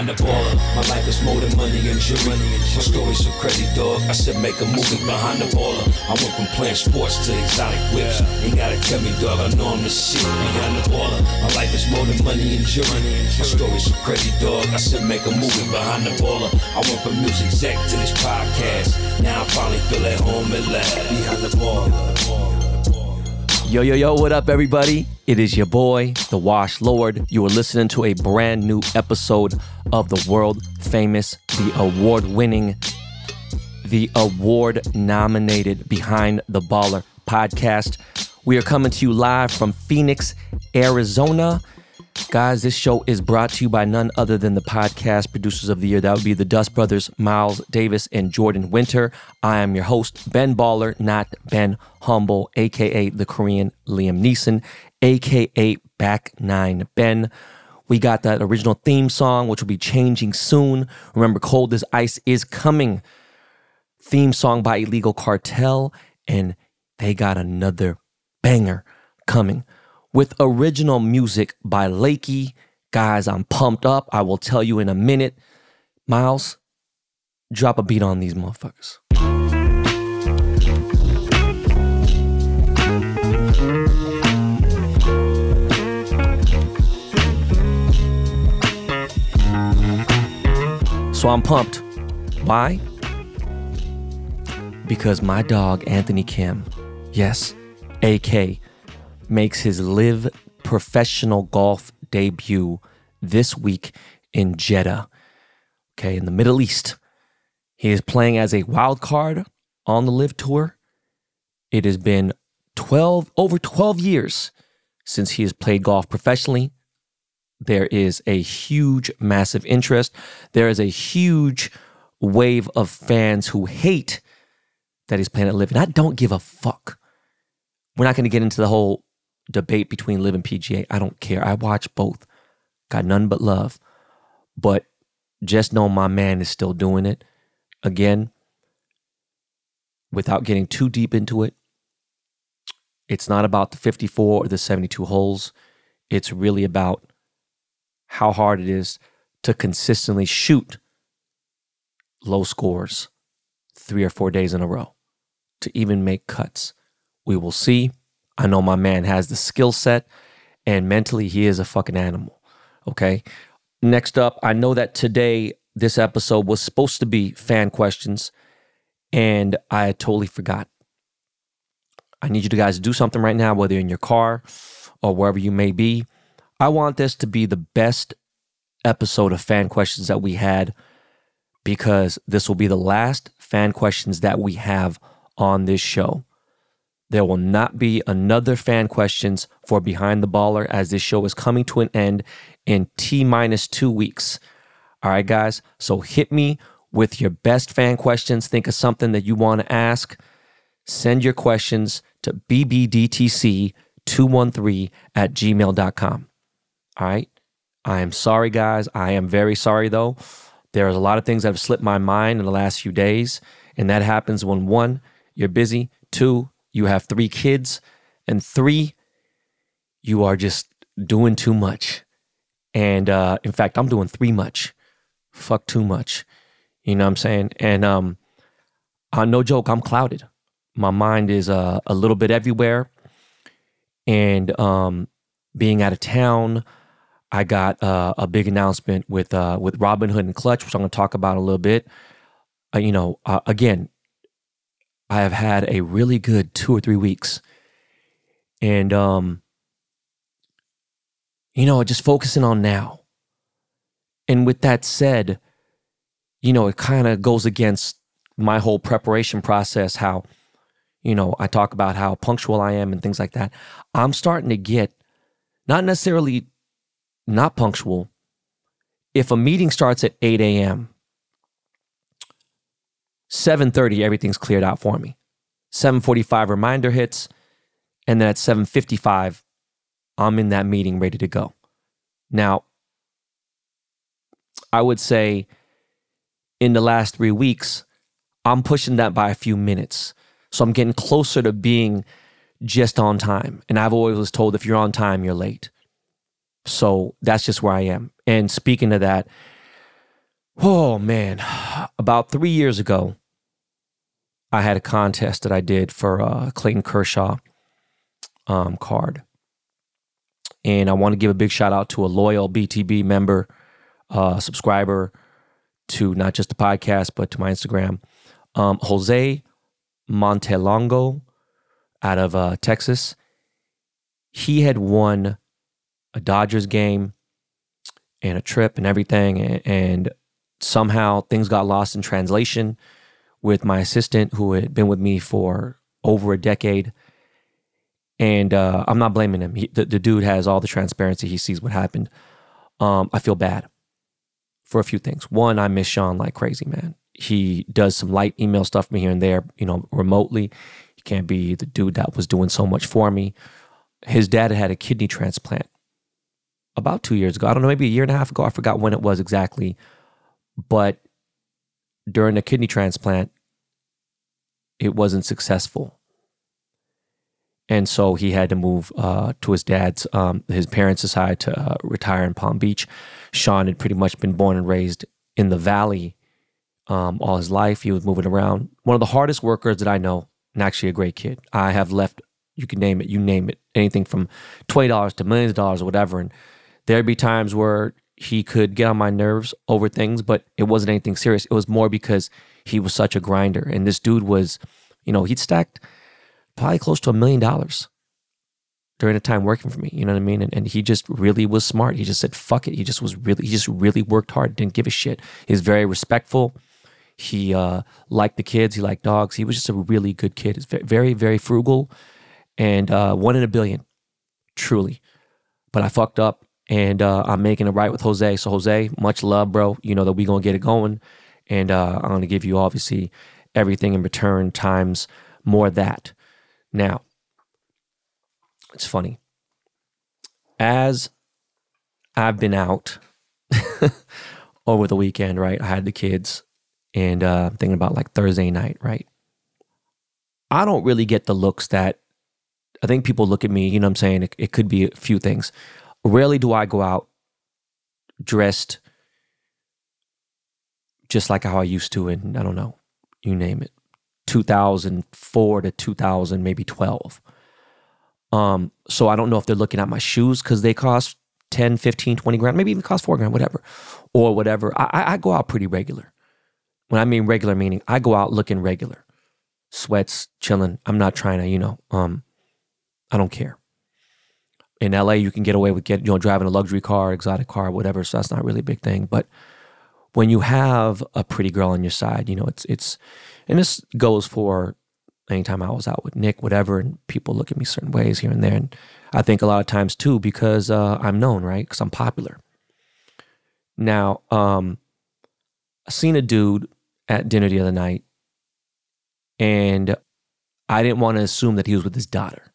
behind the baller. My life is more than money and jewelry. My story's so crazy, dog. I said make a movie behind the baller. I went from playing sports to exotic whips. Ain't gotta tell me, dog. I know I'm the shit behind the baller. My life is more than money and jewelry. My story's so crazy, dog. I said make a movie behind the baller. I went from music exec to this podcast. Now I finally feel at home at last. Behind the baller. Yo, yo, yo, what up, everybody? It is your boy, the Wash Lord. You are listening to a brand new episode of the world famous, the award winning, the award nominated Behind the Baller podcast. We are coming to you live from Phoenix, Arizona. Guys, this show is brought to you by none other than the podcast producers of the year. That would be the Dust Brothers, Miles Davis and Jordan Winter. I am your host, Ben Baller, not Ben Humble, aka the Korean Liam Neeson, aka Back Nine Ben. We got that original theme song, which will be changing soon. Remember, Cold as Ice is coming. Theme song by Illegal Kartel, and they got another banger coming with original music by Lakey. Guys, I'm pumped up. I will tell you in a minute. Miles, drop a beat on these motherfuckers. So I'm pumped. Why? Because my dog, Anthony Kim, yes, AK, makes his LIV professional golf debut this week in Jeddah, okay, in the Middle East. He is playing as a wild card on the LIV tour. It has been 12 over 12 years since he has played golf professionally. There is a huge, massive interest. There is a huge wave of fans who hate that he's playing at LIV. And I don't give a fuck. We're not going to get into the whole debate between LIV and PGA. I don't care. I watch both. Got none but love. But just know my man is still doing it. Again, without getting too deep into it, it's not about the 54 or the 72 holes. It's really about how hard it is to consistently shoot low scores three or four days in a row to even make cuts. We will see. I know my man has the skill set and mentally he is a fucking animal. Okay. Next up, I know that today this episode was supposed to be fan questions and I totally forgot. I need you guys to do something right now, whether in your car or wherever you may be. I want this to be the best episode of fan questions that we had because this will be the last fan questions that we have on this show. There will not be another fan questions for Behind the Baller as this show is coming to an end in T minus two weeks. All right, guys. So hit me with your best fan questions. Think of something that you want to ask. Send your questions to bbdtc213 at gmail.com. All right. I am sorry, guys. I am very sorry, though. There's a lot of things that have slipped my mind in the last few days. And that happens when one, you're busy, two, you have three kids, and three, you are just doing too much. And uh, in fact, I'm doing three much. Fuck too much. You know what I'm saying? And um, uh, no joke, I'm clouded. My mind is uh, a little bit everywhere. And um, being out of town, I got uh, a big announcement with uh, with Robinhood and Clutch, which I'm going to talk about a little bit. Uh, you know, uh, again, I have had a really good two or three weeks. And, um, you know, just focusing on now. And with that said, you know, it kind of goes against my whole preparation process, how, you know, I talk about how punctual I am and things like that. I'm starting to get not necessarily not punctual. If a meeting starts at 8 a.m., 7:30 everything's cleared out for me. 7:45 reminder hits and then at 7:55 I'm in that meeting ready to go. Now I would say in the last 3 weeks I'm pushing that by a few minutes. So I'm getting closer to being just on time. And I've always was told if you're on time, you're late. So that's just where I am. And speaking of that, Oh man, about three years ago, I had a contest that I did for uh, Clayton Kershaw um, card. And I want to give a big shout out to a loyal BTB member, uh, subscriber to not just the podcast, but to my Instagram, um, Jose Montelongo out of uh, Texas. He had won a Dodgers game and a trip and everything. And, and somehow things got lost in translation with my assistant who had been with me for over a decade. And uh, I'm not blaming him. He, the, the, dude has all the transparency. He sees what happened. Um, I feel bad for a few things. One, I miss Sean like crazy, man. He does some light email stuff for me here and there, you know, remotely. He can't be the dude that was doing so much for me. His dad had a kidney transplant about two years ago. I don't know, maybe a year and a half ago. I forgot when it was exactly. But during the kidney transplant, it wasn't successful. And so he had to move uh, to his dad's. Um, his parents decided to uh, retire in Palm Beach. Sean had pretty much been born and raised in the valley um, all his life. He was moving around. One of the hardest workers that I know, and actually a great kid. I have left, you can name it, you name it, anything from $20 to millions of dollars or whatever. And there'd be times where he could get on my nerves over things, but it wasn't anything serious. It was more because he was such a grinder. And this dude was, you know, he'd stacked probably close to a million dollars during the time working for me. You know what I mean? And, and he just really was smart. He just said, fuck it. He just was really, he just really worked hard, didn't give a shit. He's very respectful. He uh, liked the kids. He liked dogs. He was just a really good kid. He's very, very frugal and uh, one in a billion, truly. But I fucked up and uh, I'm making it right with Jose. So Jose, much love, bro. You know that we gonna get it going, and uh, I'm gonna give you obviously everything in return times more that. Now, it's funny. As I've been out over the weekend, right? I had the kids, and uh, I'm thinking about like Thursday night, right? I don't really get the looks that I think people look at me. You know, what I'm saying it, it could be a few things rarely do I go out dressed just like how I used to in, I don't know, you name it, 2004 to 2000, maybe 12. Um, so I don't know if they're looking at my shoes because they cost 10, 15, 20 grand, maybe even cost four grand, whatever, or whatever. I, I go out pretty regular. When I mean regular, meaning I go out looking regular, sweats, chilling. I'm not trying to, you know, um, I don't care in LA, you can get away with get you know driving a luxury car, exotic car, whatever. So that's not really a big thing. But when you have a pretty girl on your side, you know it's it's, and this goes for anytime I was out with Nick, whatever, and people look at me certain ways here and there, and I think a lot of times too because uh, I'm known, right? Because I'm popular. Now, um, I seen a dude at dinner the other night, and I didn't want to assume that he was with his daughter.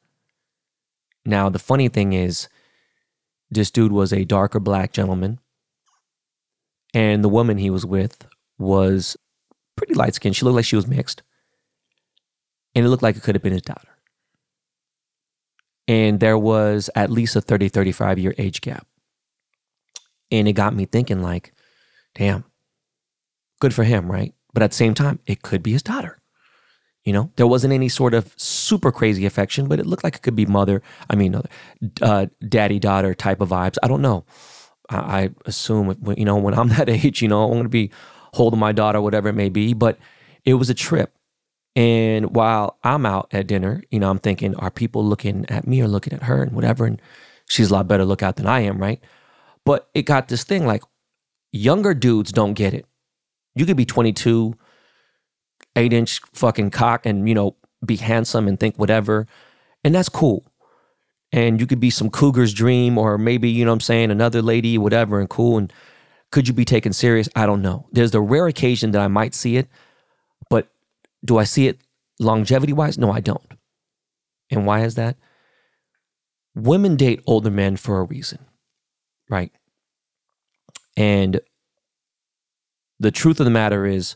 Now, the funny thing is, this dude was a darker black gentleman, and the woman he was with was pretty light skinned. She looked like she was mixed, and it looked like it could have been his daughter. And there was at least a 30, 35 year age gap. And it got me thinking, like, damn, good for him, right? But at the same time, it could be his daughter. You know, there wasn't any sort of super crazy affection, but it looked like it could be mother, I mean, uh, daddy daughter type of vibes. I don't know. I, I assume, you know, when I'm that age, you know, I'm going to be holding my daughter, whatever it may be. But it was a trip. And while I'm out at dinner, you know, I'm thinking, are people looking at me or looking at her and whatever? And she's a lot better lookout than I am, right? But it got this thing like younger dudes don't get it. You could be 22, eight inch fucking cock and, you know, be handsome and think whatever. And that's cool. And you could be some cougar's dream or maybe, you know I'm saying, another lady, whatever, and cool. And could you be taken serious? I don't know. There's the rare occasion that I might see it, but do I see it longevity wise? No, I don't. And why is that? Women date older men for a reason, right? And the truth of the matter is,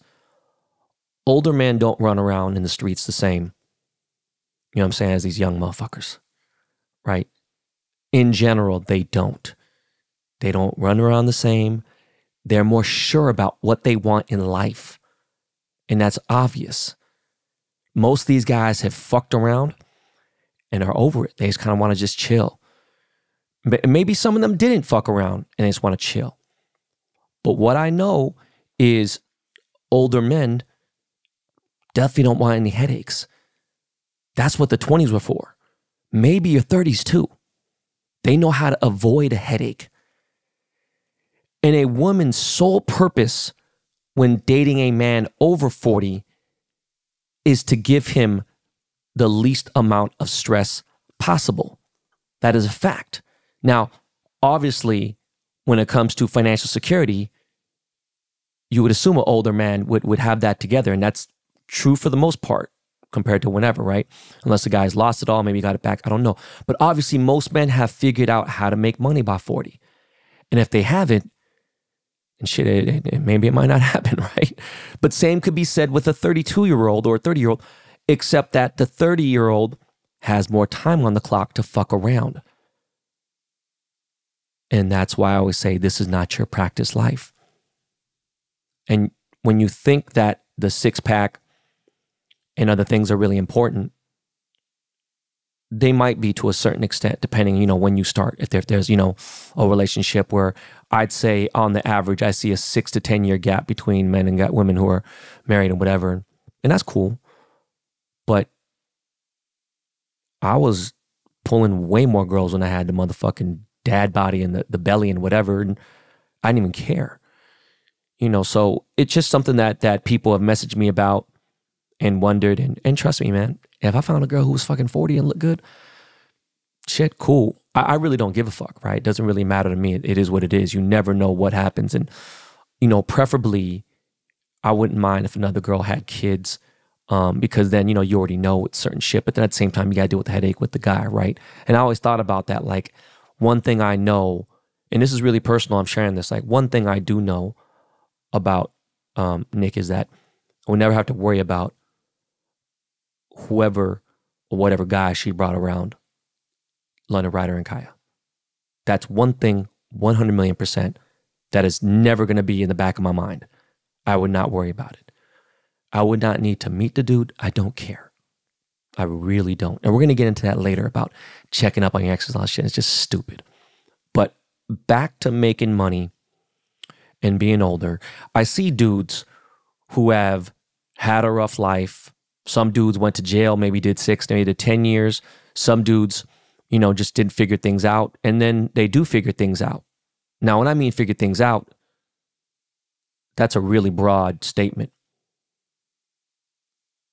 older men don't run around in the streets the same, you know what I'm saying, as these young motherfuckers, right? In general, they don't. They don't run around the same. They're more sure about what they want in life. And that's obvious. Most of these guys have fucked around and are over it. They just kind of want to just chill. Maybe some of them didn't fuck around and they just want to chill. But what I know is older men definitely don't want any headaches. That's what the 20s were for. Maybe your 30s too. They know how to avoid a headache. And a woman's sole purpose when dating a man over 40 is to give him the least amount of stress possible. That is a fact. Now, obviously, when it comes to financial security, you would assume an older man would, would have that together. And that's true for the most part compared to whenever, right? Unless the guy's lost it all, maybe got it back. I don't know. But obviously, most men have figured out how to make money by 40. And if they haven't, and shit, it, it, maybe it might not happen, right? But same could be said with a 32 year old or a 30 year old, except that the 30 year old has more time on the clock to fuck around. And that's why I always say this is not your practice life. And when you think that the six pack and other things are really important, they might be to a certain extent, depending, you know, when you start. If, there, if there's, you know, a relationship where I'd say on the average, I see a six to 10 year gap between men and women who are married and whatever. And that's cool. But I was pulling way more girls when I had the motherfucking dad body and the, the belly and whatever. And I didn't even care. You know, so it's just something that that people have messaged me about and wondered. And, and trust me, man, if I found a girl who was fucking 40 and looked good, shit, cool. I, I really don't give a fuck, right? It doesn't really matter to me. It, it is what it is. You never know what happens. And, you know, preferably, I wouldn't mind if another girl had kids. Um, because then you know you already know it's certain shit, but then at the same time you gotta deal with the headache with the guy, right? And I always thought about that. Like one thing I know, and this is really personal. I'm sharing this. Like one thing I do know about um, Nick is that I never have to worry about whoever or whatever guy she brought around London Rider and Kaya. That's one thing, 100 million percent, that is never going to be in the back of my mind. I would not worry about it. I would not need to meet the dude. I don't care. I really don't. And we're going to get into that later about checking up on your exes and all shit. It's just stupid. But back to making money and being older, I see dudes who have had a rough life, some dudes went to jail, maybe did six, maybe did 10 years. Some dudes, you know, just didn't figure things out. And then they do figure things out. Now, when I mean figure things out, that's a really broad statement.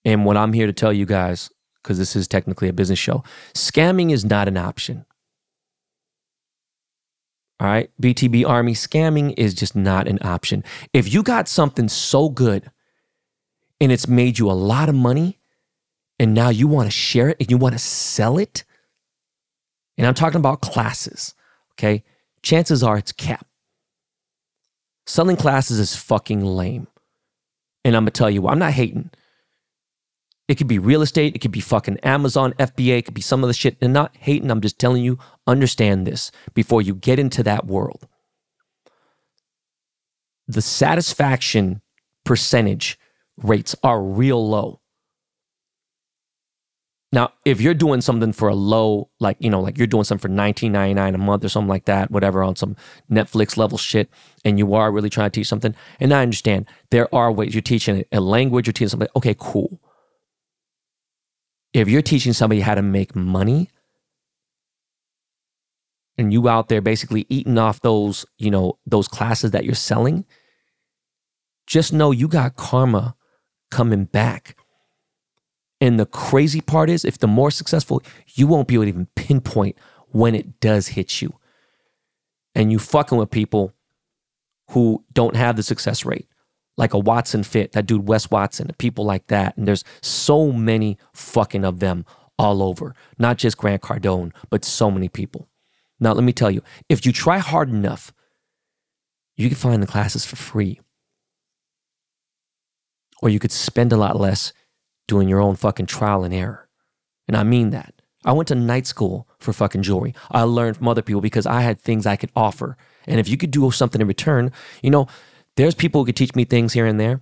And what I'm here to tell you guys, because this is technically a business show, scamming is not an option. All right, BTB Army, scamming is just not an option. If you got something so good and it's made you a lot of money and now you want to share it and you want to sell it, and I'm talking about classes, okay? Chances are it's cap. Selling classes is fucking lame. And I'm gonna tell you, I'm not hating. It could be real estate, it could be fucking Amazon, FBA, it could be some of the shit. And not hating, I'm just telling you, understand this before you get into that world. The satisfaction percentage rates are real low. Now, if you're doing something for a low, like, you know, like you're doing something for $19.99 a month or something like that, whatever, on some Netflix level shit, and you are really trying to teach something, and I understand there are ways you're teaching a language, you're teaching something, okay, cool. If you're teaching somebody how to make money, and you out there basically eating off those, you know, those classes that you're selling, just know you got karma coming back. And the crazy part is, if the more successful, you won't be able to even pinpoint when it does hit you. And you fucking with people who don't have the success rate, like a Watson Fit, that dude Wes Watson, people like that. And there's so many fucking of them all over, not just Grant Cardone, but so many people. Now, let me tell you, if you try hard enough, you can find the classes for free or you could spend a lot less doing your own fucking trial and error. And I mean that. I went to night school for fucking jewelry. I learned from other people because I had things I could offer. And if you could do something in return, you know, there's people who could teach me things here and there,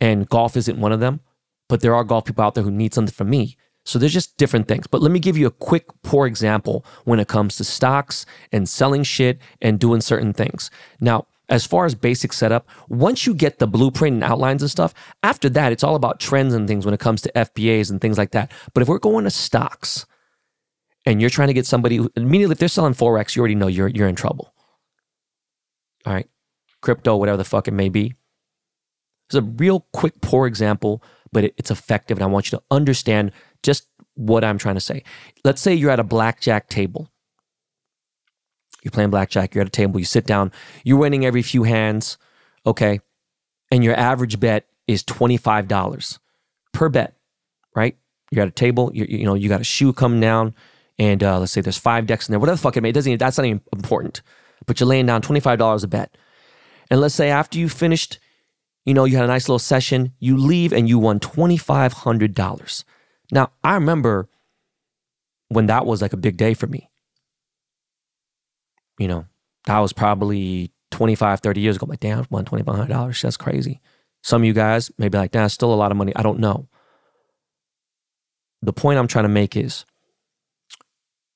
and golf isn't one of them. But there are golf people out there who need something from me. So there's just different things. But let me give you a quick, poor example when it comes to stocks and selling shit and doing certain things. Now, as far as basic setup, once you get the blueprint and outlines and stuff, after that, it's all about trends and things when it comes to FBAs and things like that. But if we're going to stocks and you're trying to get somebody, immediately, if they're selling Forex, you already know you're, you're in trouble. All right. Crypto, whatever the fuck it may be. It's a real quick, poor example, but it, it's effective. And I want you to understand just what I'm trying to say. Let's say you're at a blackjack table you're playing blackjack, you're at a table, you sit down, you're winning every few hands, okay? And your average bet is $25 per bet, right? You're at a table, you, you know, you got a shoe coming down, and uh, let's say there's five decks in there, whatever the fuck it may, it doesn't even, that's not even important. But you're laying down $25 a bet. And let's say after you finished, you know, you had a nice little session, you leave and you won $2,500. Now, I remember when that was like a big day for me you know, that was probably 25, 30 years ago. I'm like, damn, won $2,500. That's crazy. Some of you guys may be like, that's still a lot of money. I don't know. The point I'm trying to make is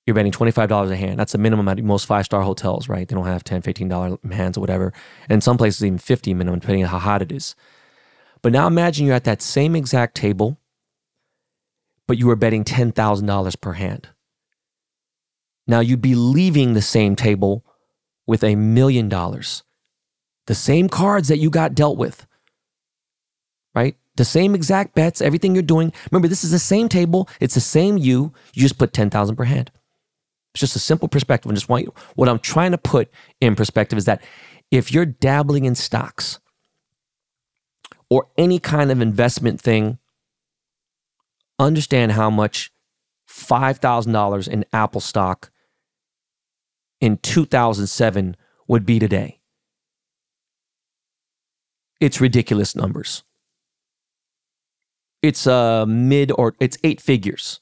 you're betting $25 a hand. That's the minimum at most five star hotels, right? They don't have $10, $15 hands or whatever. And some places, even 50 minimum, depending on how hot it is. But now imagine you're at that same exact table, but you were betting $10,000 per hand. Now you'd be leaving the same table with a million dollars. The same cards that you got dealt with, right? The same exact bets, everything you're doing. Remember, this is the same table. It's the same you. You just put 10,000 per hand. It's just a simple perspective. And just want you, what I'm trying to put in perspective is that if you're dabbling in stocks or any kind of investment thing, understand how much $5,000 in Apple stock in 2007 would be today. It's ridiculous numbers. It's uh mid or it's eight figures.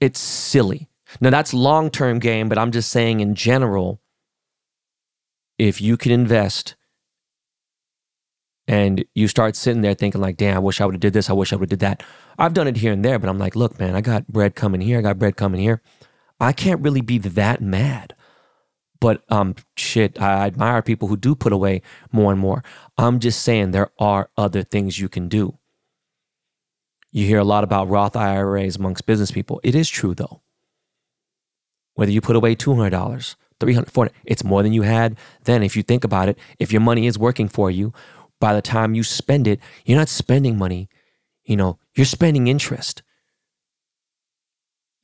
It's silly. Now that's long-term game, but I'm just saying in general if you can invest and you start sitting there thinking like, damn, I wish I would have did this, I wish I would have did that. I've done it here and there, but I'm like, look, man, I got bread coming here, I got bread coming here. I can't really be that mad. But um, shit, I admire people who do put away more and more. I'm just saying there are other things you can do. You hear a lot about Roth IRAs amongst business people. It is true though. Whether you put away $200, $300, $400, it's more than you had then. If you think about it, if your money is working for you, by the time you spend it, you're not spending money, you know, you're spending interest.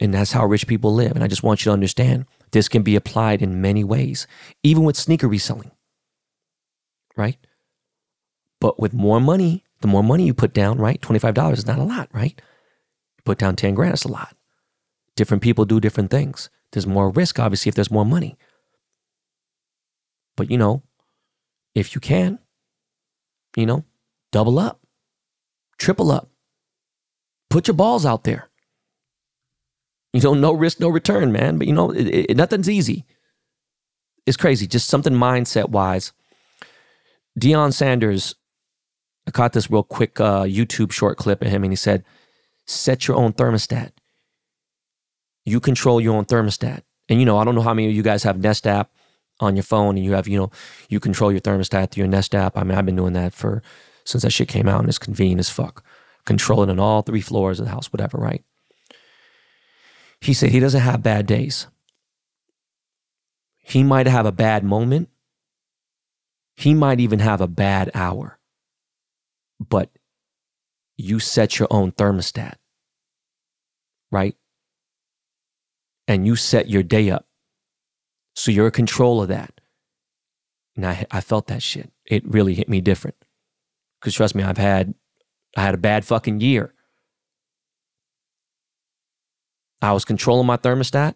And that's how rich people live. And I just want you to understand this can be applied in many ways, even with sneaker reselling, right? But with more money, the more money you put down, right? $25 is not a lot, right? You put down 10 grand, it's a lot. Different people do different things. There's more risk, obviously, if there's more money. But, you know, if you can, you know, double up, triple up, put your balls out there. You know, no risk, no return, man. But you know, it, it, nothing's easy. It's crazy. Just something mindset wise. Deion Sanders, I caught this real quick uh, YouTube short clip of him, and he said, "Set your own thermostat. You control your own thermostat." And you know, I don't know how many of you guys have Nest app on your phone, and you have, you know, you control your thermostat through your Nest app. I mean, I've been doing that for since that shit came out, and it's convenient as fuck. Controlling on all three floors of the house, whatever, right? He said he doesn't have bad days. He might have a bad moment. He might even have a bad hour. But you set your own thermostat, right? And you set your day up. So you're in control of that. And I, I felt that shit. It really hit me different. Because trust me, I've had I had a bad fucking year. I was controlling my thermostat,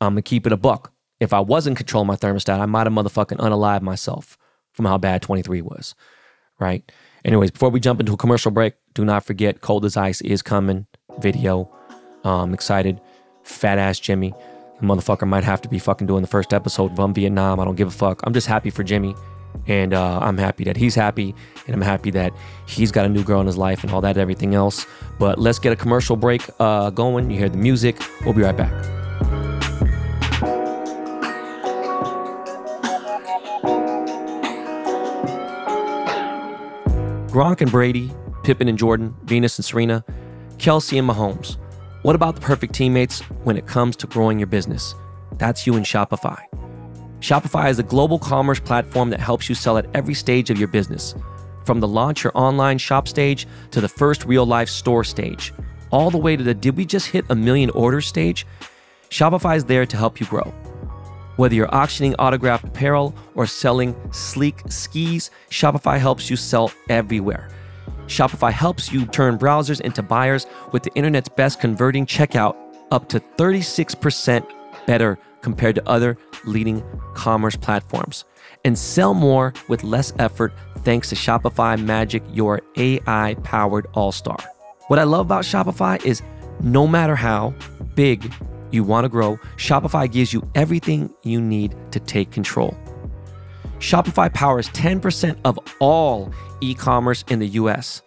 I'm gonna keep it a buck. If I wasn't controlling my thermostat, I might have motherfucking unalive myself from how bad 23 was. Right? Anyways, before we jump into a commercial break, do not forget Cold as Ice is coming video. I'm excited. Fat ass Jimmy. The motherfucker might have to be fucking doing the first episode from Vietnam. I don't give a fuck. I'm just happy for Jimmy. And uh, I'm happy that he's happy. And I'm happy that he's got a new girl in his life and all that, everything else. But let's get a commercial break uh, going. You hear the music. We'll be right back. Gronk and Brady, Pippen and Jordan, Venus and Serena, Kelce and Mahomes. What about the perfect teammates when it comes to growing your business? That's you in Shopify. Shopify is a global commerce platform that helps you sell at every stage of your business. From the launch your online shop stage to the first real life store stage, all the way to the did we just hit a million orders stage? Shopify is there to help you grow. Whether you're auctioning autographed apparel or selling sleek skis, Shopify helps you sell everywhere. Shopify helps you turn browsers into buyers with the internet's best converting checkout up to 36% better compared to other leading commerce platforms. And sell more with less effort thanks to Shopify Magic, your AI powered all star. What I love about Shopify is no matter how big you want to grow, Shopify gives you everything you need to take control. Shopify powers 10% of all e commerce in the US.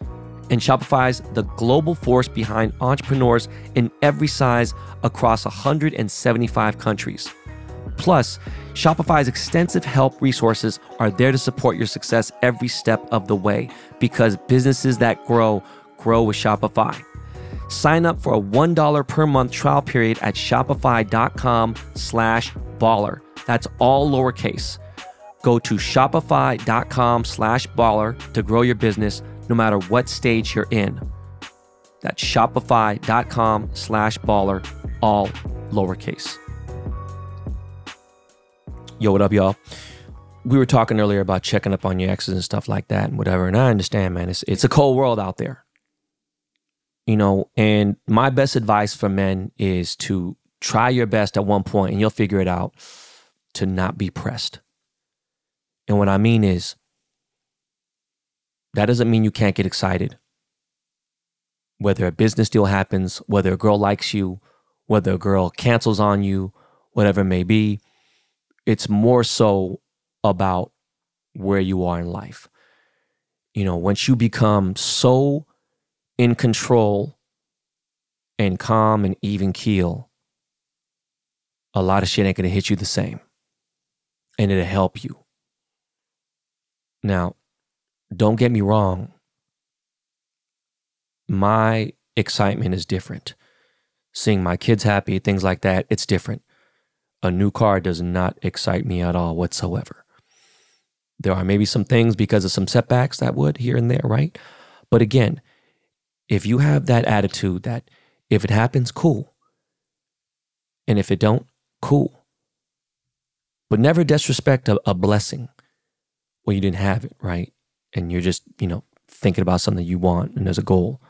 And Shopify's the global force behind entrepreneurs in every size across 175 countries. Plus, Shopify's extensive help resources are there to support your success every step of the way because businesses that grow grow with Shopify. Sign up for a $1 per month trial period at shopify.com slash baller. That's all lowercase. Go to shopify.com slash baller to grow your business no matter what stage you're in. That's shopify.com slash baller, all lowercase. Yo, what up, y'all? We were talking earlier about checking up on your exes and stuff like that and whatever. And I understand, man, it's, it's a cold world out there. You know, and my best advice for men is to try your best at one point and you'll figure it out to not be pressed. And what I mean is, that doesn't mean you can't get excited. Whether a business deal happens, whether a girl likes you, whether a girl cancels on you, whatever it may be, it's more so about where you are in life. You know, once you become so in control and calm and even keel, a lot of shit ain't gonna hit you the same. And it'll help you. Now, don't get me wrong. My excitement is different. Seeing my kids happy, things like that, it's different. A new car does not excite me at all whatsoever. There are maybe some things because of some setbacks that would here and there, right? But again, if you have that attitude that if it happens, cool. And if it don't, cool. But never disrespect a, a blessing when you didn't have it, right? And you're just, you know, thinking about something you want and there's a goal.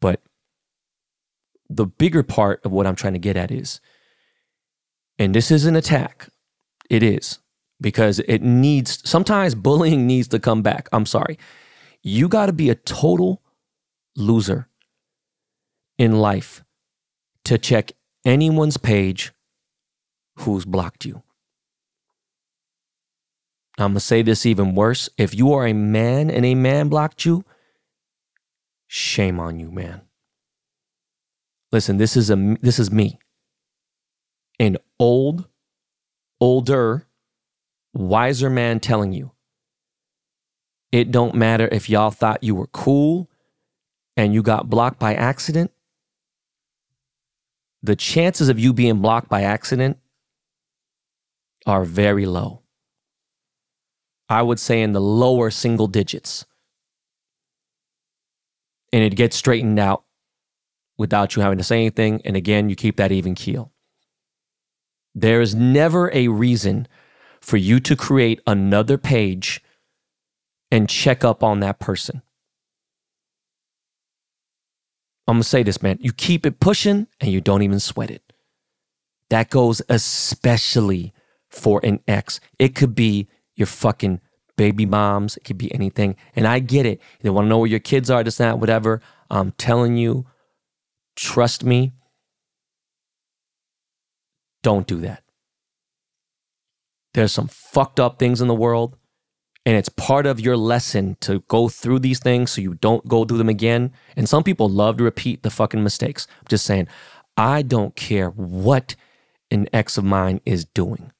But the bigger part of what I'm trying to get at is, and this is an attack, it is, because it needs, sometimes bullying needs to come back. I'm sorry. You got to be a total loser in life to check anyone's page who's blocked you. I'm going to say this even worse. If you are a man and a man blocked you, shame on you, man. Listen, this is a this is me. An old, older, wiser man telling you. It don't matter if y'all thought you were cool and you got blocked by accident. The chances of you being blocked by accident are very low. I would say in the lower single digits. And it gets straightened out without you having to say anything. And again, you keep that even keel. There is never a reason for you to create another page and check up on that person. I'm to say this, man. You keep it pushing and you don't even sweat it. That goes especially for an ex. It could be your fucking baby moms. It could be anything. And I get it. They want to know where your kids are, this, that, whatever. I'm telling you, trust me, don't do that. There's some fucked up things in the world, and it's part of your lesson to go through these things so you don't go through them again. And some people love to repeat the fucking mistakes. I'm just saying, I don't care what an ex of mine is doing.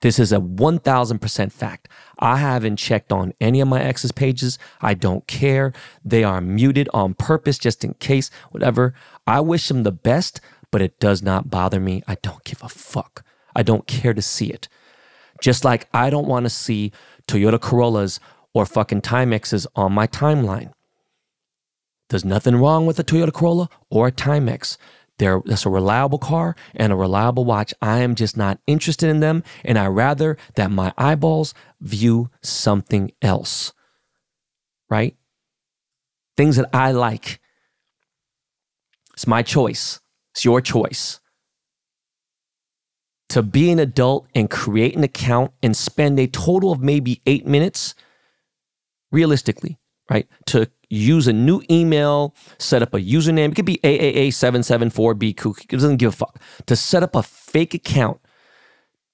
This is a 1000% fact. I haven't checked on any of my ex's pages. I don't care. They are muted on purpose just in case, whatever. I wish them the best, but it does not bother me. I don't give a fuck. I don't care to see it. Just like I don't want to see Toyota Corollas or fucking Timexes on my timeline. There's nothing wrong with a Toyota Corolla or a Timex. They're, that's a reliable car and a reliable watch. I am just not interested in them. And I rather that my eyeballs view something else. Right? Things that I like. It's my choice. It's your choice. To be an adult and create an account and spend a total of maybe eight minutes, realistically, right? To use a new email, set up a username. It could be AAA774B. It doesn't give a fuck. To set up a fake account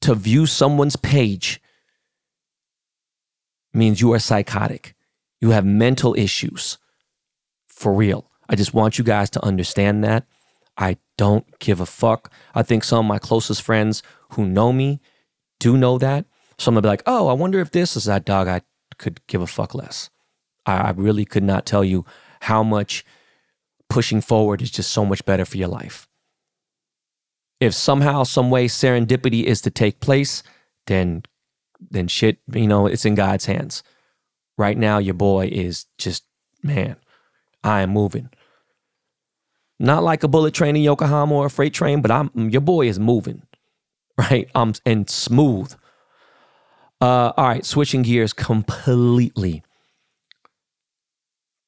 to view someone's page means you are psychotic. You have mental issues. For real. I just want you guys to understand that. I don't give a fuck. I think some of my closest friends who know me do know that. Some will be like, oh, I wonder if this is that dog. I could give a fuck less. I, really could not tell you how much pushing forward is just so much better for your life. If somehow, some way serendipity is to take place, then then shit, you know, it's in God's hands. Right now, your boy is just, man, I am moving. Not like a bullet train in Yokohama or a freight train, but I'm your boy is moving, right? I'm and smooth. Uh, all right, switching gears completely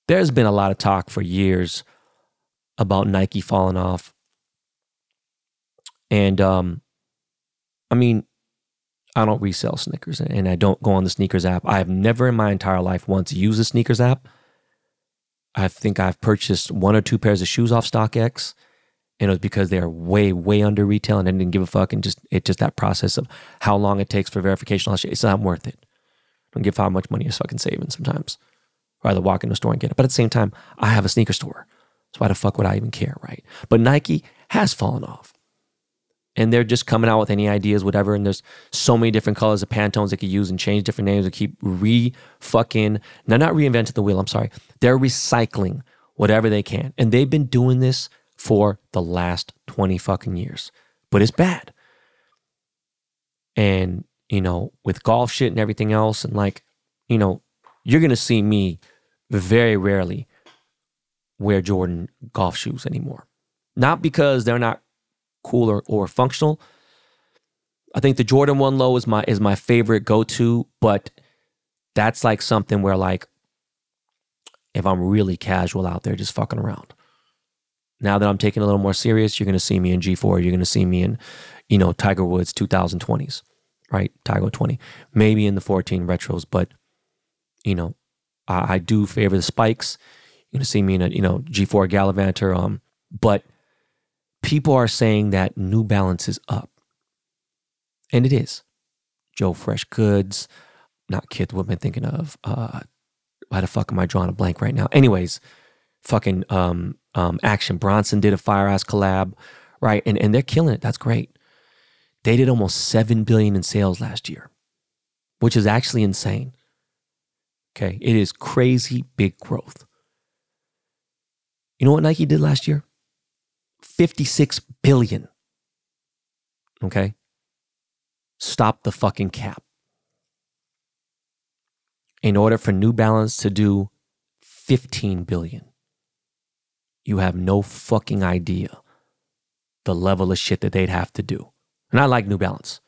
there's been a lot of talk for years about Nike falling off. And um, I mean, I don't resell sneakers and I don't go on the sneakers app. I have never in my entire life once used the sneakers app. I think I've purchased one or two pairs of shoes off StockX. And it was because they're way, way under retail and I didn't give a fuck. And just it just that process of how long it takes for verification. It's not worth it. I Don't give how much money you're fucking saving sometimes rather walk into a store and get it. But at the same time, I have a sneaker store. So why the fuck would I even care, right? But Nike has fallen off. And they're just coming out with any ideas, whatever. And there's so many different colors of Pantones they could use and change different names and keep re fucking, no, not reinventing the wheel, I'm sorry. They're recycling whatever they can. And they've been doing this for the last 20 fucking years. But it's bad. And, you know, with golf shit and everything else, and like, you know, you're going to see me very rarely wear Jordan golf shoes anymore. Not because they're not cool or, or functional. I think the Jordan 1 low is my is my favorite go-to, but that's like something where like if I'm really casual out there just fucking around. Now that I'm taking a little more serious, you're going to see me in G/FORE, you're going to see me in you know Tiger Woods 2020s, right? Tiger 20. Maybe in the 14 retros, but you know, I, I do favor the spikes. You're gonna see me in a you know G/FORE Gallivanter. Um, but people are saying that New Balance is up, and it is. Joe Fresh Goods, not Kith. What am I thinking of? Uh, why the fuck am I drawing a blank right now? Anyways, fucking um, um, Action Bronson did a fire ass collab, right? And and they're killing it. That's great. They did almost seven billion in sales last year, which is actually insane. Okay. It is crazy big growth. You know what Nike did last year? 56 billion. Okay. Stop the fucking cap. In order for New Balance to do 15 billion, you have no fucking idea the level of shit that they'd have to do. And I like New Balance.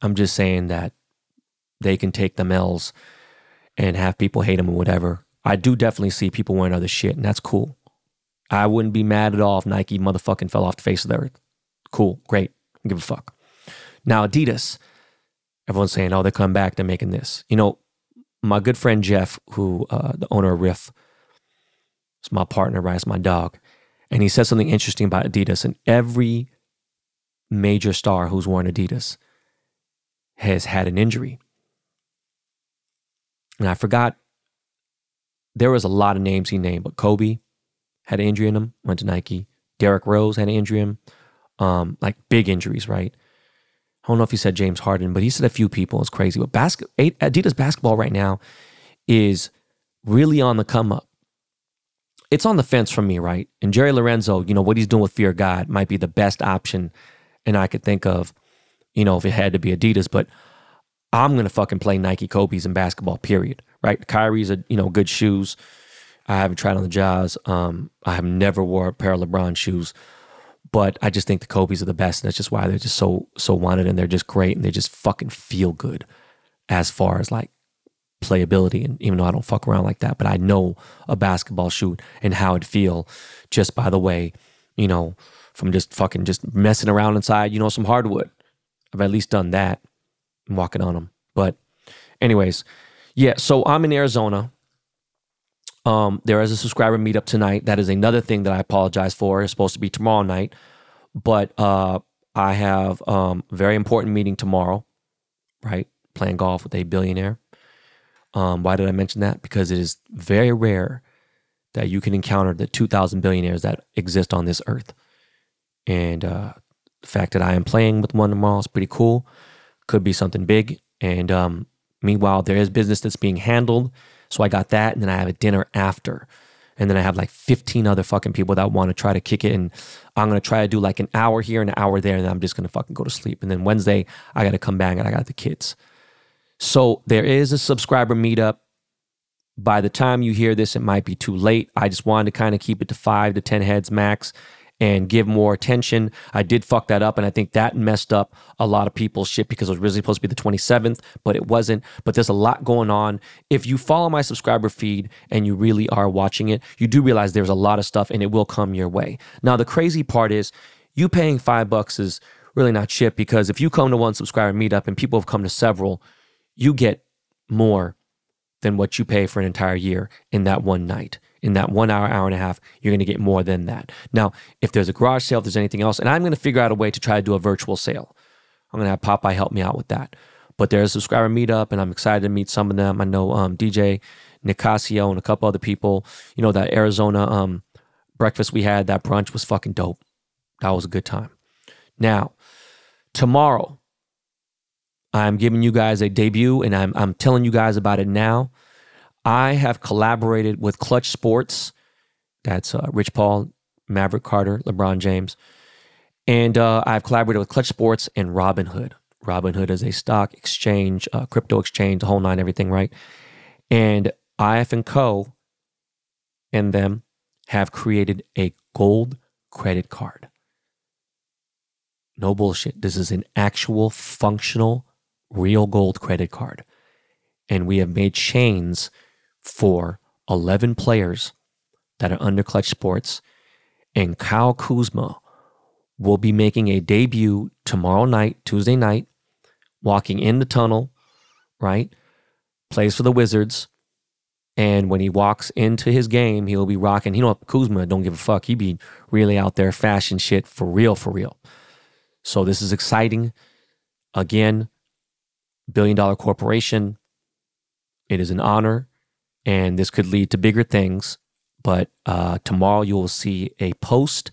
I'm just saying that they can take the L's and have people hate him or whatever. I do definitely see people wearing other shit, and that's cool. I wouldn't be mad at all if Nike motherfucking fell off the face of the earth. Cool, great, give a fuck. Now Adidas, everyone's saying, oh, they're coming back, they're making this. You know, my good friend Jeff, who uh, the owner of RIF, is my partner, right? It's my dog. And he said something interesting about Adidas. And every major star who's worn Adidas has had an injury. And I forgot, there was a lot of names he named, but Kobe had an injury in him, went to Nike. Derrick Rose had an injury in him, um, like big injuries, right? I don't know if he said James Harden, but he said a few people. It's crazy. But basket, Adidas basketball right now is really on the come up. It's on the fence for me, right? And Jerry Lorenzo, you know, what he's doing with Fear God might be the best option and I could think of, you know, if it had to be Adidas, but I'm gonna fucking play Nike Kobe's in basketball, period. Right? Kyrie's a you know, good shoes. I haven't tried on the Jazz. Um, I have never wore a pair of LeBron shoes, but I just think the Kobe's are the best, and that's just why they're just so so wanted, and they're just great, and they just fucking feel good, as far as like playability. And even though I don't fuck around like that, but I know a basketball shoe and how it feel just by the way, you know, from just fucking just messing around inside, you know, some hardwood. I've at least done that. I'm walking on them. But anyways, yeah, so I'm in Arizona. Um, there is a subscriber meetup tonight. That is another thing that I apologize for. It's supposed to be tomorrow night, but uh, I have um, a very important meeting tomorrow. Right, playing golf with a billionaire. Um, why did I mention that? Because it is very rare that you can encounter the 2,000 billionaires that exist on this earth. And uh, the fact that I am playing with one tomorrow is pretty cool. Could be something big. And um, meanwhile, there is business that's being handled. So I got that. And then I have a dinner after. And then I have like 15 other fucking people that want to try to kick it. And I'm going to try to do like an hour here and an hour there. And then I'm just going to fucking go to sleep. And then Wednesday, I got to come back and I got the kids. So there is a subscriber meetup. By the time you hear this, it might be too late. I just wanted to kind of keep it to five to 10 heads max and give more attention. I did fuck that up, and I think that messed up a lot of people's shit because it was originally supposed to be the 27th, but it wasn't. But there's a lot going on. If you follow my subscriber feed and you really are watching it, you do realize there's a lot of stuff and it will come your way. Now, the crazy part is you paying five bucks is really not shit because if you come to one subscriber meetup and people have come to several, you get more than what you pay for an entire year in that one night in that one hour, hour and a half, you're going to get more than that. Now, if there's a garage sale, if there's anything else, and I'm going to figure out a way to try to do a virtual sale. I'm going to have Popeye help me out with that. But there's a subscriber meetup, and I'm excited to meet some of them. I know um, DJ Nicasio and a couple other people. You know, that Arizona um, breakfast we had, that brunch was fucking dope. That was a good time. Now, tomorrow, I'm giving you guys a debut, and I'm, I'm telling you guys about it now. I have collaborated with Clutch Sports. That's uh, Rich Paul, Maverick Carter, LeBron James. And uh, I've collaborated with Clutch Sports and Robinhood. Robinhood is a stock exchange, uh, crypto exchange, the whole nine, everything, right? And IF and Co. and them have created a gold credit card. No bullshit. This is an actual functional, real gold credit card. And we have made chains for 11 players that are under Clutch Sports. And Kyle Kuzma will be making a debut tomorrow night, Tuesday night, walking in the tunnel, right? Plays for the Wizards. And when he walks into his game, he'll be rocking. You know, Kuzma don't give a fuck. He be really out there fashion shit for real, for real. So this is exciting. Again, billion dollar corporation. It is an honor and this could lead to bigger things. But uh, tomorrow you will see a post,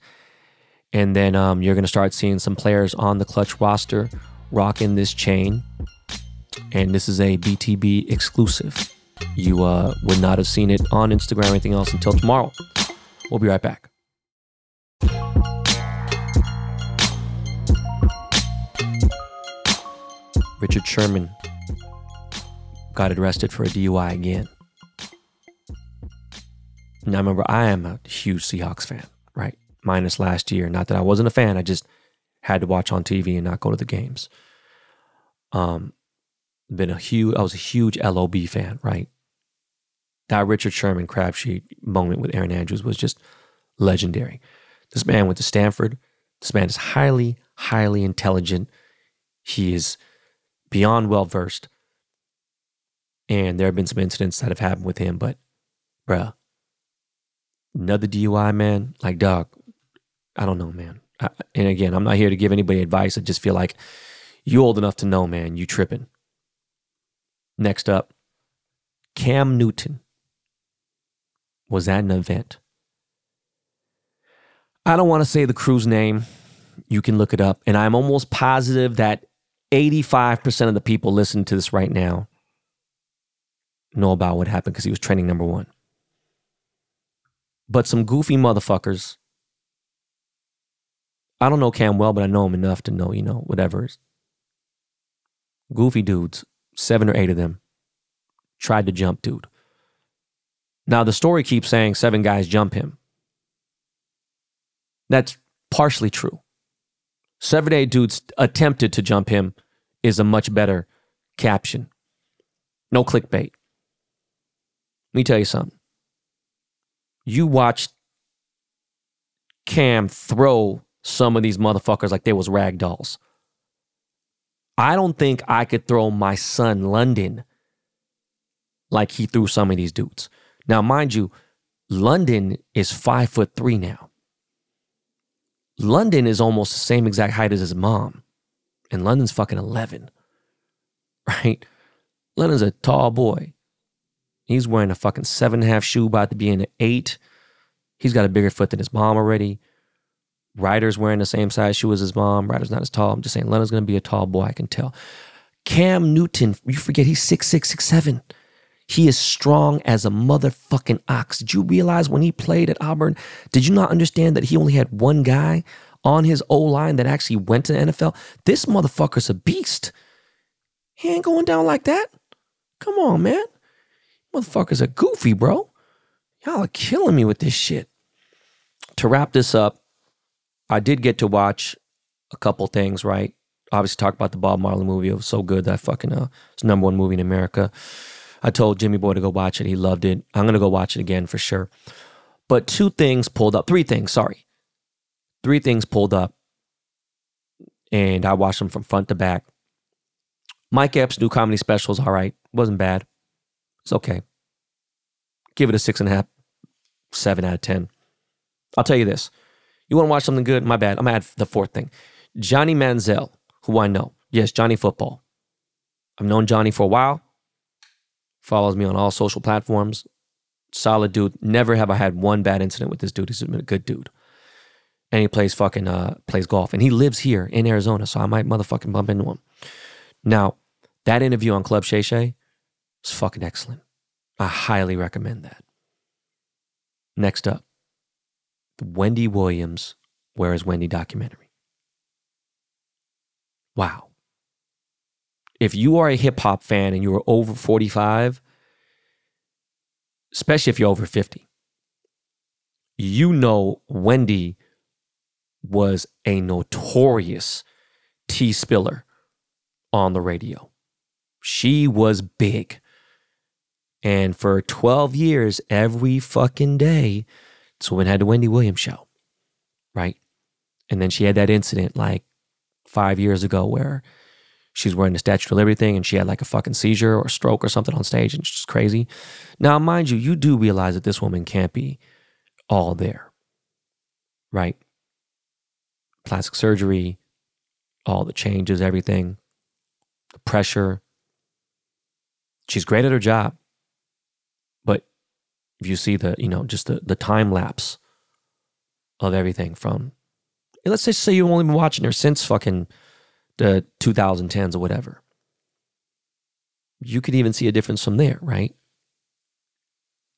and then um, you're going to start seeing some players on the clutch roster rocking this chain. And this is a BTB exclusive. You uh, would not have seen it on Instagram or anything else until tomorrow. We'll be right back. Richard Sherman got arrested for a DUI again. Now, remember, I am a huge Seahawks fan, right? Minus last year. Not that I wasn't a fan, I just had to watch on TV and not go to the games. Um, been a huge, I was a huge LOB fan, right? That Richard Sherman crap sheet moment with Erin Andrews was just legendary. This man went to Stanford. This man is highly, highly intelligent. He is beyond well versed. And there have been some incidents that have happened with him, but bruh, another DUI, man. Like, dog, I don't know, man. I, and again, I'm not here to give anybody advice. I just feel like you old enough to know, man. You tripping. Next up, Cam Newton was at an event. I don't want to say the crew's name. You can look it up. And I'm almost positive that 85% of the people listening to this right now know about what happened because he was trending number one. But some goofy motherfuckers. I don't know Cam well, but I know him enough to know, you know, whatever. Goofy dudes, seven or eight of them, tried to jump dude. Now, the story keeps saying seven guys jump him. That's partially true. Seven eight dudes attempted to jump him is a much better caption. No clickbait. Let me tell you something. You watched Cam throw some of these motherfuckers like they was rag dolls. I don't think I could throw my son London like he threw some of these dudes. Now, mind you, London is five foot three now. London is almost the same exact height as his mom, and London's fucking 11, right? London's a tall boy. He's wearing a fucking seven and a half shoe, about to be in an eight. He's got a bigger foot than his mom already. Ryder's wearing the same size shoe as his mom. Ryder's not as tall. I'm just saying, going to be a tall boy, I can tell. Cam Newton, you forget he's six six six seven. He is strong as a motherfucking ox. Did you realize when he played at Auburn, did you not understand that he only had one guy on his O line that actually went to the NFL? This motherfucker's a beast. He ain't going down like that. Come on, man. Motherfuckers are goofy, bro. Y'all are killing me with this shit. To wrap this up, I did get to watch a couple things, right? Obviously, talk about the Bob Marley movie. It was so good that fucking uh, it's number one movie in America. I told Jimmy Boy to go watch it. He loved it. I'm to go watch it again for sure. But two things pulled up, three things, sorry. Three things pulled up. And I watched them from front to back. Mike Epps' new comedy special is all right. Wasn't bad. It's okay. Give it a six and a half, seven out of 10. I'll tell you this. You want to watch something good? My bad. I'm going to add the fourth thing. Johnny Manziel, who I know. Yes, Johnny Football. I've known Johnny for a while follows me on all social platforms. Solid dude. Never have I had one bad incident with this dude. He's a good dude. And he plays fucking uh plays golf. And he lives here in Arizona, so I might motherfucking bump into him. Now, that interview on Club Shay Shay is fucking excellent. I highly recommend that. Next up, the Wendy Williams Where is Wendy documentary. Wow if you are a hip hop fan and you are over 45, especially if you're over 50, you know Wendy was a notorious tea spiller on the radio. She was big. And for 12 years, every fucking day, so had the Wendy Williams show, right? And then she had that incident like five years ago where she's wearing the Statue of Liberty thing and she had like a fucking seizure or stroke or something on stage and it's just crazy. Now, mind you, you do realize that this woman can't be all there, right? Plastic surgery, all the changes, everything, the pressure. She's great at her job. If you see the, you know, just the, the time lapse of everything from, let's just say you've only been watching her since fucking the 2010s or whatever. You could even see a difference from there, right?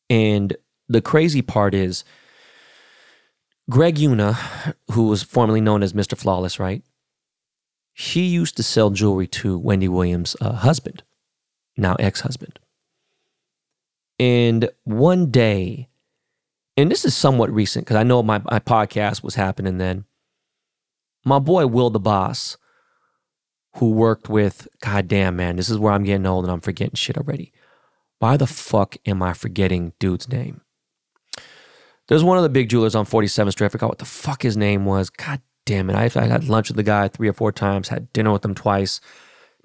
And the crazy part is Greg Yuna, who was formerly known as Mr. Flawless, right? He used to sell jewelry to Wendy Williams' uh, husband, now ex husband. And one day, and this is somewhat recent because I know my, my podcast was happening then. My boy Will the Boss who worked with, God damn, man, this is where I'm getting old and I'm forgetting shit already. Why the fuck am I forgetting dude's name? There's one of the big jewelers on 47th Street. I forgot what the fuck his name was. God damn it. I, I had lunch with the guy three or four times, had dinner with him twice.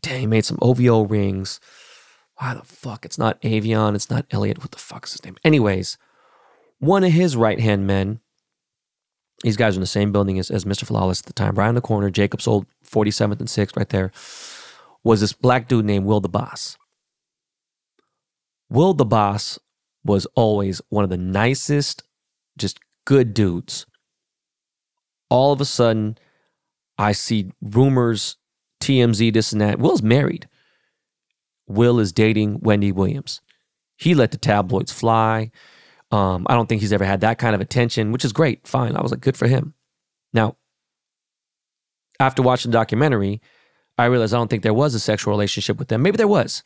Damn, he made some OVO rings. Why the fuck? It's not Avion. It's not Elliot. What the fuck is his name? Anyways, one of his right hand men These guys are in the same building as, as Mr. Flawless at the time. Right in the corner, Jacob's old 47th and 6th right there, was this black dude named Will the Boss. Will the Boss was always one of the nicest, just good dudes. All of a sudden, I see rumors, TMZ, this and that. Will's married. Will is dating Wendy Williams. He let the tabloids fly. Um, I don't think he's ever had that kind of attention, which is great. Fine. I was like, good for him. Now, after watching the documentary, I realized I don't think there was a sexual relationship with them. Maybe there was.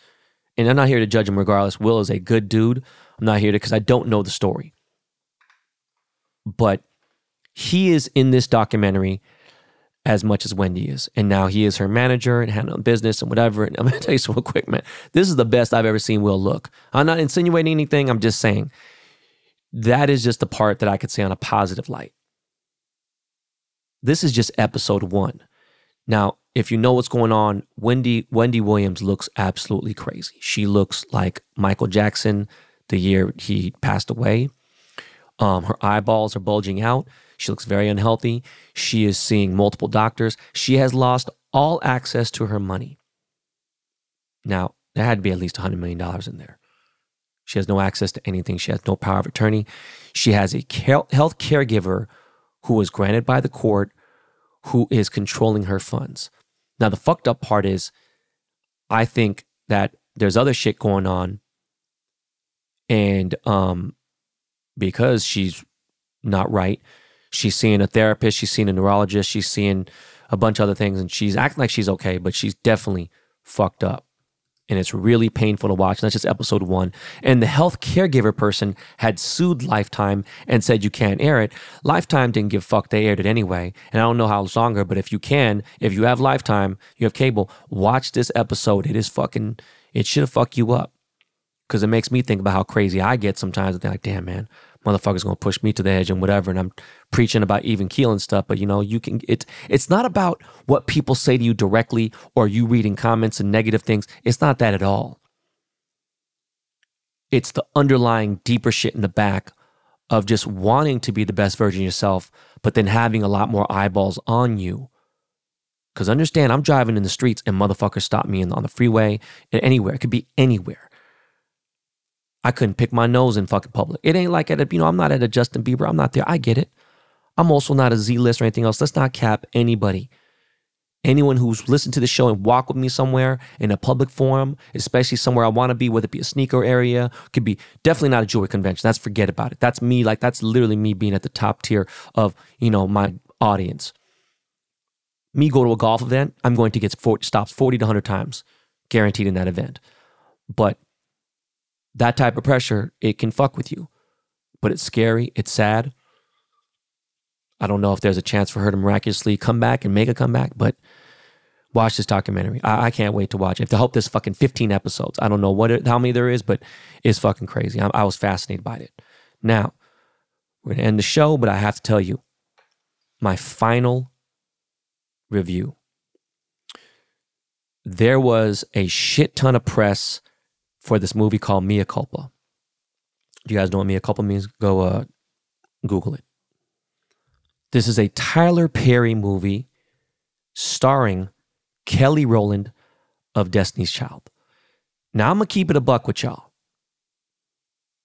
And I'm not here to judge him regardless. Will is a good dude. I'm not here to because I don't know the story. But he is in this documentary as much as Wendy is. And now he is her manager and handling business and whatever. And I'm gonna tell you something quick, man. This is the best I've ever seen Will look. I'm not insinuating anything. I'm just saying that is just the part that I could say on a positive light. This is just episode one. Now, if you know what's going on, Wendy Wendy Williams looks absolutely crazy. She looks like Michael Jackson the year he passed away. Um, her eyeballs are bulging out. She looks very unhealthy. She is seeing multiple doctors. She has lost all access to her money. Now, there had to be at least $100 million in there. She has no access to anything. She has no power of attorney. She has a health caregiver who was granted by the court who is controlling her funds. Now, the fucked up part is, I think that there's other shit going on. And um, because she's not right, she's seeing a therapist, she's seeing a neurologist, she's seeing a bunch of other things, and she's acting like she's okay, but she's definitely fucked up. And it's really painful to watch. And that's just episode one. And the health caregiver person had sued Lifetime and said you can't air it. Lifetime didn't give fuck. They aired it anyway. And I don't know how longer, but if you can, if you have Lifetime, you have cable, watch this episode. It is fucking, it should have fucked you up. Cause it makes me think about how crazy I get sometimes. And they're like, damn, man, motherfucker's gonna push me to the edge and whatever. And I'm preaching about even keel and stuff, but you know, you can it's it's not about what people say to you directly or you reading comments and negative things. It's not that at all. It's the underlying deeper shit in the back of just wanting to be the best version of yourself, but then having a lot more eyeballs on you. Because understand, I'm driving in the streets and motherfuckers stop me on the freeway and anywhere. It could be anywhere. I couldn't pick my nose in fucking public. It ain't like at a, you know, I'm not at a Justin Bieber. I'm not there. I get it. I'm also not a Z list or anything else. Let's not cap anybody. Anyone who's listened to the show and walk with me somewhere in a public forum, especially somewhere I want to be, whether it be a sneaker area, could be definitely not a jewelry convention. That's forget about it. That's me, like that's literally me being at the top tier of, you know, my audience. Me go to a golf event, I'm going to get stops 40 to 100 times, guaranteed in that event. But that type of pressure, it can fuck with you. But it's scary, it's sad. I don't know if there's a chance for her to miraculously come back and make a comeback, but watch this documentary. I, I can't wait to watch it. If they hope there's fucking 15 episodes. I don't know what it, how many there is, but it's fucking crazy. I, I was fascinated by it. Now, we're gonna end the show, but I have to tell you my final review. There was a shit ton of press for this movie called Mea Culpa. Do you guys know what Mea Culpa means? Go uh, Google it. This is a Tyler Perry movie starring Kelly Rowland of Destiny's Child. Now I'm gonna keep it a buck with y'all.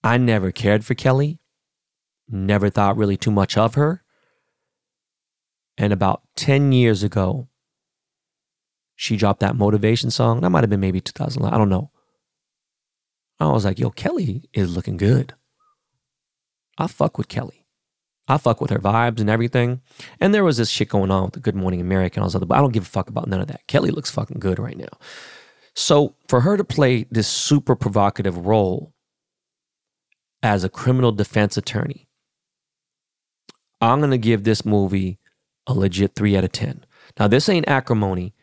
I never cared for Kelly, never thought really too much of her. And about 10 years ago, she dropped that motivation song. That might have been maybe 2000. I don't know. I was like, yo, Kelly is looking good. I fuck with Kelly. I fuck with her vibes and everything. And there was this shit going on with the Good Morning America and all this other, but I don't give a fuck about none of that. Kelly looks fucking good right now. So for her to play this super provocative role as a criminal defense attorney, I'm gonna give this movie a legit three out of 10. Now, this ain't acrimony.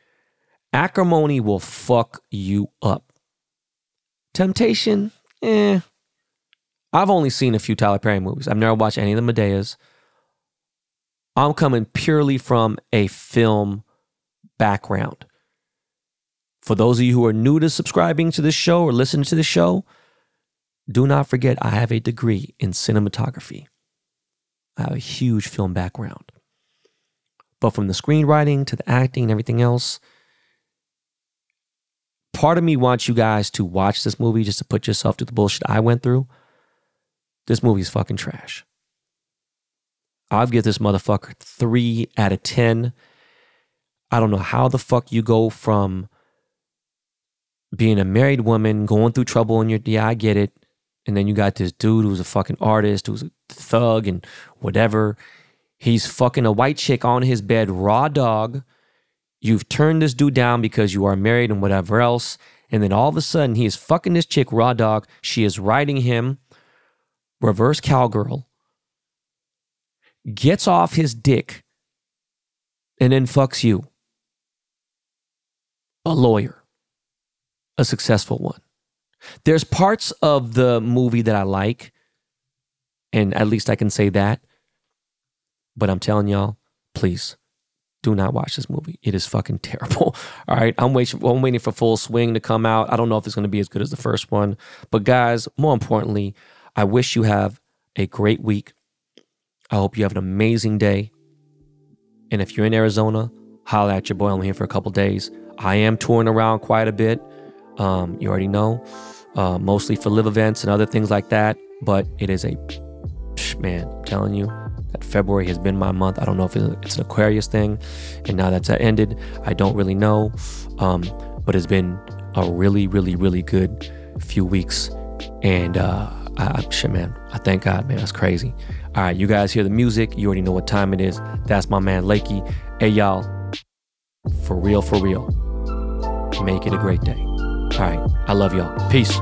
Acrimony will fuck you up. Temptation, eh. I've only seen a few Tyler Perry movies. I've never watched any of the Madeas. I'm coming purely from a film background. For those of you who are new to subscribing to this show or listening to this show, do not forget I have a degree in cinematography. I have a huge film background. But from the screenwriting to the acting and everything else, part of me wants you guys to watch this movie just to put yourself through the bullshit I went through. This movie is fucking trash. I'll give this motherfucker three out of 10. I don't know how the fuck you go from being a married woman, going through trouble in your, yeah, I get it. And then you got this dude who's a fucking artist, who's a thug and whatever. He's fucking a white chick on his bed, raw dog. You've turned this dude down because you are married and whatever else. And then all of a sudden, he is fucking this chick, raw dog. She is riding him, reverse cowgirl, gets off his dick, and then fucks you. A lawyer, a successful one. There's parts of the movie that I like, and at least I can say that. But I'm telling y'all, please do not watch this movie. It is fucking terrible. All right, I'm waiting. I'm waiting for Full Swing to come out. I don't know if it's going to be as good as the first one, but guys, more importantly, I wish you have a great week. I hope you have an amazing day. And if you're in Arizona, holla at your boy. I'm here for a couple days. I am touring around quite a bit. Um, you already know, uh, mostly for live events and other things like that. But it is a man. I'm telling you, that February has been my month. I don't know if it's an Aquarius thing, and now that's ended, I don't really know. Um, but it's been a really, really, really good few weeks, and uh, I, shit, man, I thank God, man. That's crazy. All right, you guys hear the music. You already know what time it is. That's my man Lakey. Hey, y'all, for real, for real. Make it a great day. All right, I love y'all. Peace.